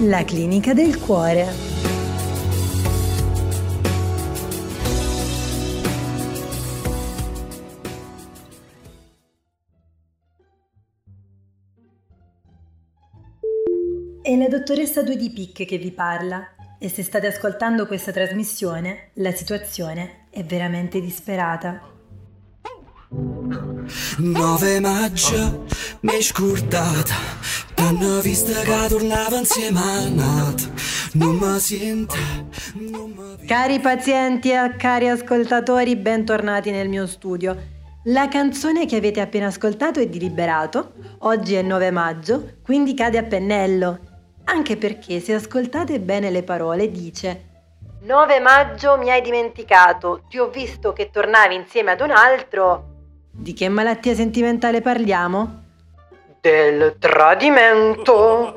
La clinica del cuore. È la dottoressa Due di Pic che vi parla e se state ascoltando questa trasmissione la situazione è veramente disperata. 9 maggio mi è scordata T'hanno visto che tornava insieme a Nat Non mi sento non mi Cari pazienti e cari ascoltatori, bentornati nel mio studio. La canzone che avete appena ascoltato è di Liberato, oggi è 9 maggio, quindi cade a pennello. Anche perché se ascoltate bene le parole dice 9 maggio mi hai dimenticato, ti ho visto che tornavi insieme ad un altro. Di che malattia sentimentale parliamo? Del tradimento.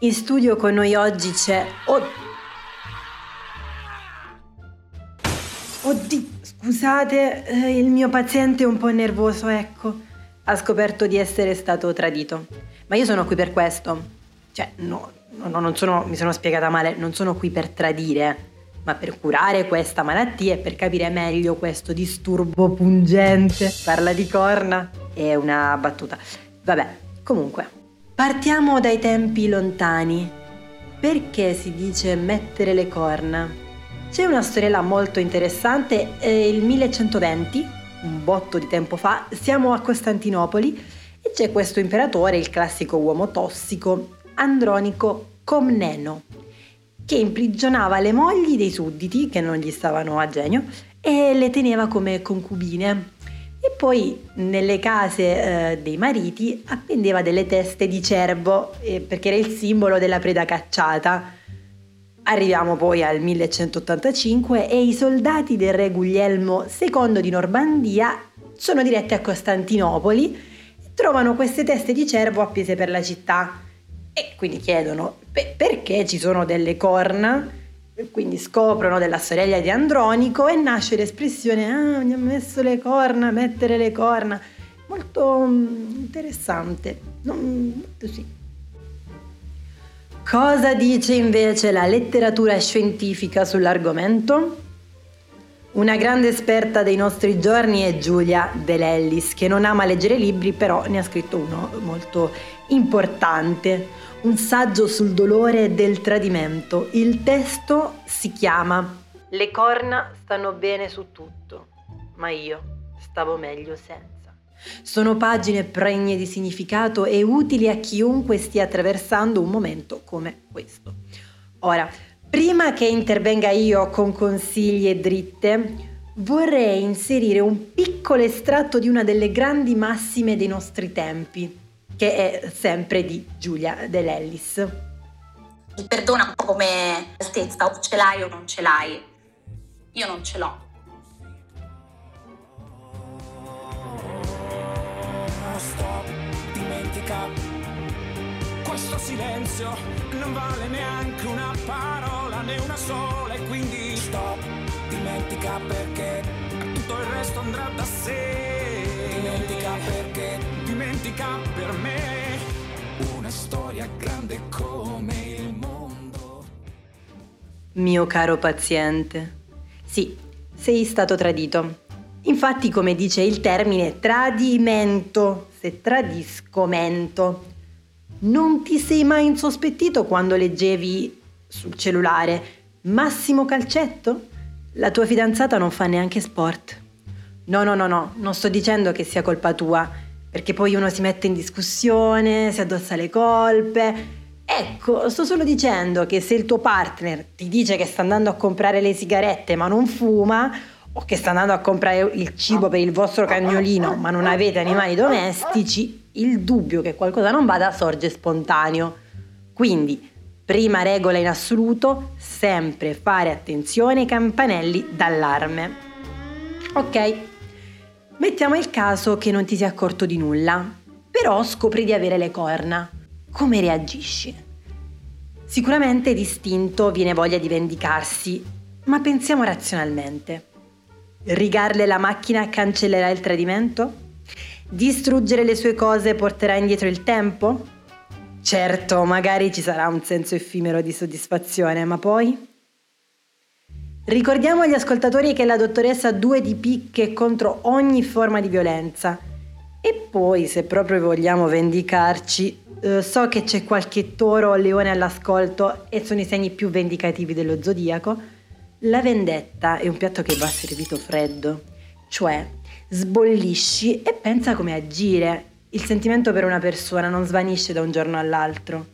In studio con noi oggi c'è... Oh... Oddio, scusate, eh, il mio paziente è un po' nervoso, ecco. Ha scoperto di essere stato tradito. Ma io sono qui per questo. Cioè, no, no, non sono, mi sono spiegata male, non sono qui per tradire, ma per curare questa malattia e per capire meglio questo disturbo pungente. Parla di corna? È una battuta. Vabbè, comunque, partiamo dai tempi lontani. Perché si dice mettere le corna? C'è una storiella molto interessante, è il 1120, un botto di tempo fa, siamo a Costantinopoli e c'è questo imperatore, il classico uomo tossico, Andronico Comneno, che imprigionava le mogli dei sudditi che non gli stavano a genio e le teneva come concubine. E poi nelle case eh, dei mariti appendeva delle teste di cervo eh, perché era il simbolo della preda cacciata. Arriviamo poi al 1185 e i soldati del re Guglielmo II di Normandia sono diretti a Costantinopoli e trovano queste teste di cervo appese per la città e quindi chiedono "Pe- perché ci sono delle corna, quindi scoprono della sorella di Andronico e nasce l'espressione ah, mi ha messo le corna, mettere le corna. Molto mm, interessante, non, sì. Cosa dice invece la letteratura scientifica sull'argomento? Una grande esperta dei nostri giorni è Giulia De Lellis, che non ama leggere libri, però ne ha scritto uno molto importante, un saggio sul dolore del tradimento. Il testo si chiama Le corna stanno bene su tutto, ma io stavo meglio senza. Sono pagine pregne di significato e utili a chiunque stia attraversando un momento come questo. Ora, prima che intervenga io con consigli e dritte, vorrei inserire un piccolo estratto di una delle grandi massime dei nostri tempi, che è sempre di Giulia Dell'Ellis. Il perdono è un po' come altezza, o ce l'hai o non ce l'hai. Io non ce l'ho. Stop, dimentica Questo silenzio non vale neanche una parola né una sola E quindi stop, dimentica perché Tutto il resto andrà da sé Dimentica perché Dimentica per me Una storia grande come il mondo Mio caro paziente, sì, sei stato tradito. Infatti, come dice il termine tradimento, se tradisco mento, non ti sei mai insospettito quando leggevi sul cellulare Massimo Calcetto? La tua fidanzata non fa neanche sport. No, no, no, no, non sto dicendo che sia colpa tua, perché poi uno si mette in discussione, si addossa le colpe. Ecco, sto solo dicendo che se il tuo partner ti dice che sta andando a comprare le sigarette ma non fuma, o che sta andando a comprare il cibo per il vostro cagnolino ma non avete animali domestici, il dubbio che qualcosa non vada sorge spontaneo. Quindi, prima regola in assoluto, sempre fare attenzione ai campanelli d'allarme. Ok, mettiamo il caso che non ti sia accorto di nulla, però scopri di avere le corna. Come reagisci? Sicuramente distinto viene voglia di vendicarsi, ma pensiamo razionalmente. Rigarle la macchina cancellerà il tradimento? Distruggere le sue cose porterà indietro il tempo? Certo, magari ci sarà un senso effimero di soddisfazione, ma poi? Ricordiamo agli ascoltatori che la dottoressa ha due di picche contro ogni forma di violenza. E poi, se proprio vogliamo vendicarci, eh, so che c'è qualche toro o leone all'ascolto e sono i segni più vendicativi dello zodiaco. La vendetta è un piatto che va servito freddo, cioè sbollisci e pensa come agire. Il sentimento per una persona non svanisce da un giorno all'altro.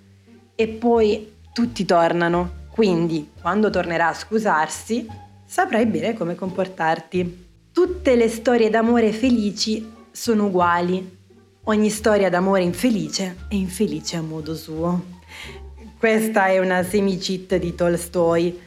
E poi tutti tornano, quindi, quando tornerà a scusarsi, saprai bene come comportarti. Tutte le storie d'amore felici sono uguali. Ogni storia d'amore infelice è infelice a modo suo. Questa è una semi-cheat di Tolstoi.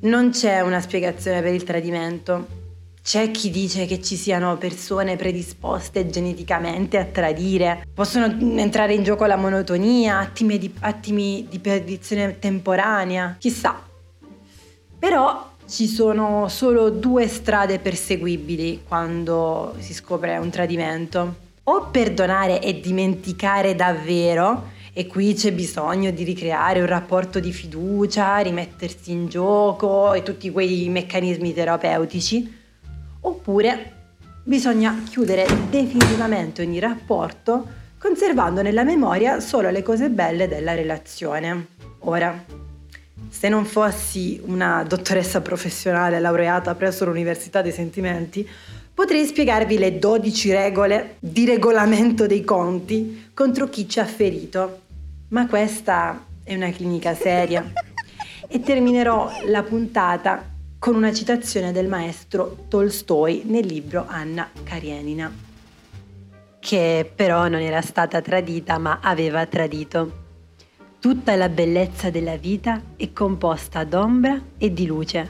Non c'è una spiegazione per il tradimento. C'è chi dice che ci siano persone predisposte geneticamente a tradire, possono entrare in gioco la monotonia, attimi di, attimi di perdizione temporanea, chissà. Però ci sono solo due strade perseguibili quando si scopre un tradimento. O perdonare e dimenticare davvero, e qui c'è bisogno di ricreare un rapporto di fiducia, rimettersi in gioco e tutti quei meccanismi terapeutici oppure bisogna chiudere definitivamente ogni rapporto conservando nella memoria solo le cose belle della relazione. Ora, se non fossi una dottoressa professionale laureata presso l'Università dei Sentimenti, potrei spiegarvi le 12 regole di regolamento dei conti contro chi ci ha ferito. Ma questa è una clinica seria. E terminerò la puntata con una citazione del maestro Tolstoi nel libro Anna Karenina, che però non era stata tradita ma aveva tradito. Tutta la bellezza della vita è composta d'ombra e di luce.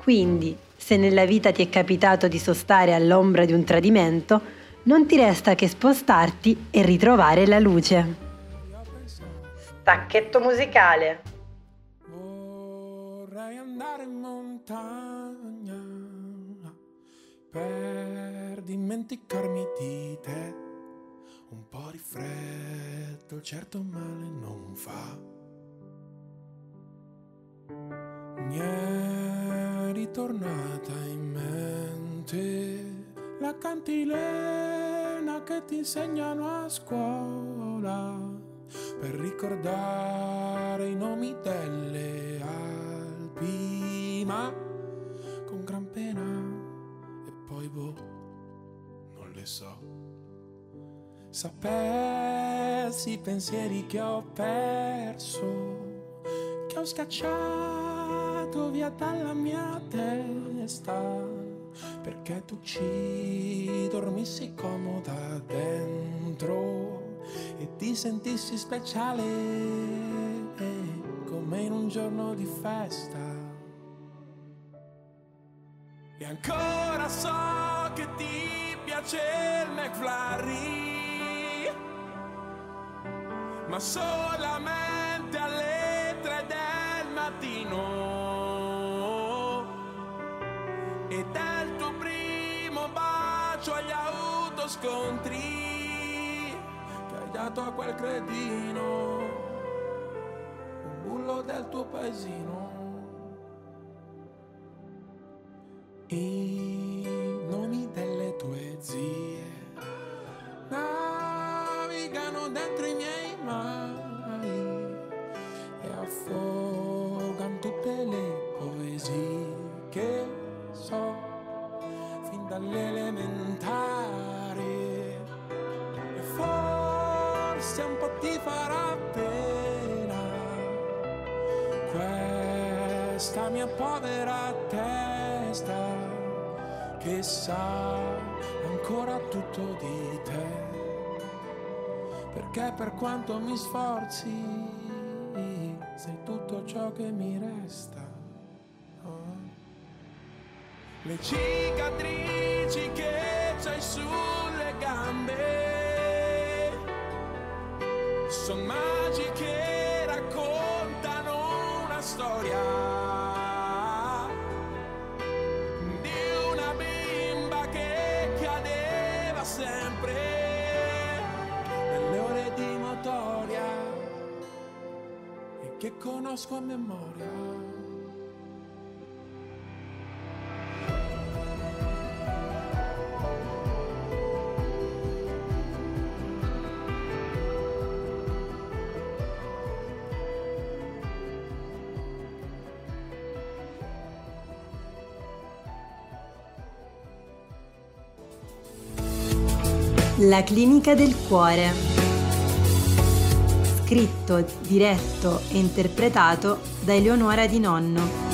Quindi, se nella vita ti è capitato di sostare all'ombra di un tradimento, non ti resta che spostarti e ritrovare la luce. Stacchetto musicale. Andare in montagna per dimenticarmi di te. Un po' di freddo, certo male non fa. Mi è ritornata in mente la cantilena che ti insegnano a scuola per ricordare i nomi delle Alpi, ma con gran pena e poi boh, non le so. Sapessi i pensieri che ho perso, che ho scacciato via dalla mia testa, perché tu ci dormissi comoda dentro e ti sentissi speciale come in un giorno di festa. E ancora so che ti piace il McFlurry, ma solamente alle tre del mattino. Ed è il tuo primo bacio agli autoscontri che hai dato a quel cretino, un bullo del tuo paesino. I nomi delle tue zie navigano dentro i miei mari e affogano tutte le poesie che so fin dalle elementari. E forse un po' ti farà pena questa mia povera testa che sa ancora tutto di te. Perché per quanto mi sforzi sei tutto ciò che mi resta. Oh. le cicatrici che c'hai sulle gambe sono magiche raccontano una storia che conosco a memoria. La clinica del cuore. Scritto, diretto e interpretato da Eleonora Di Nonno.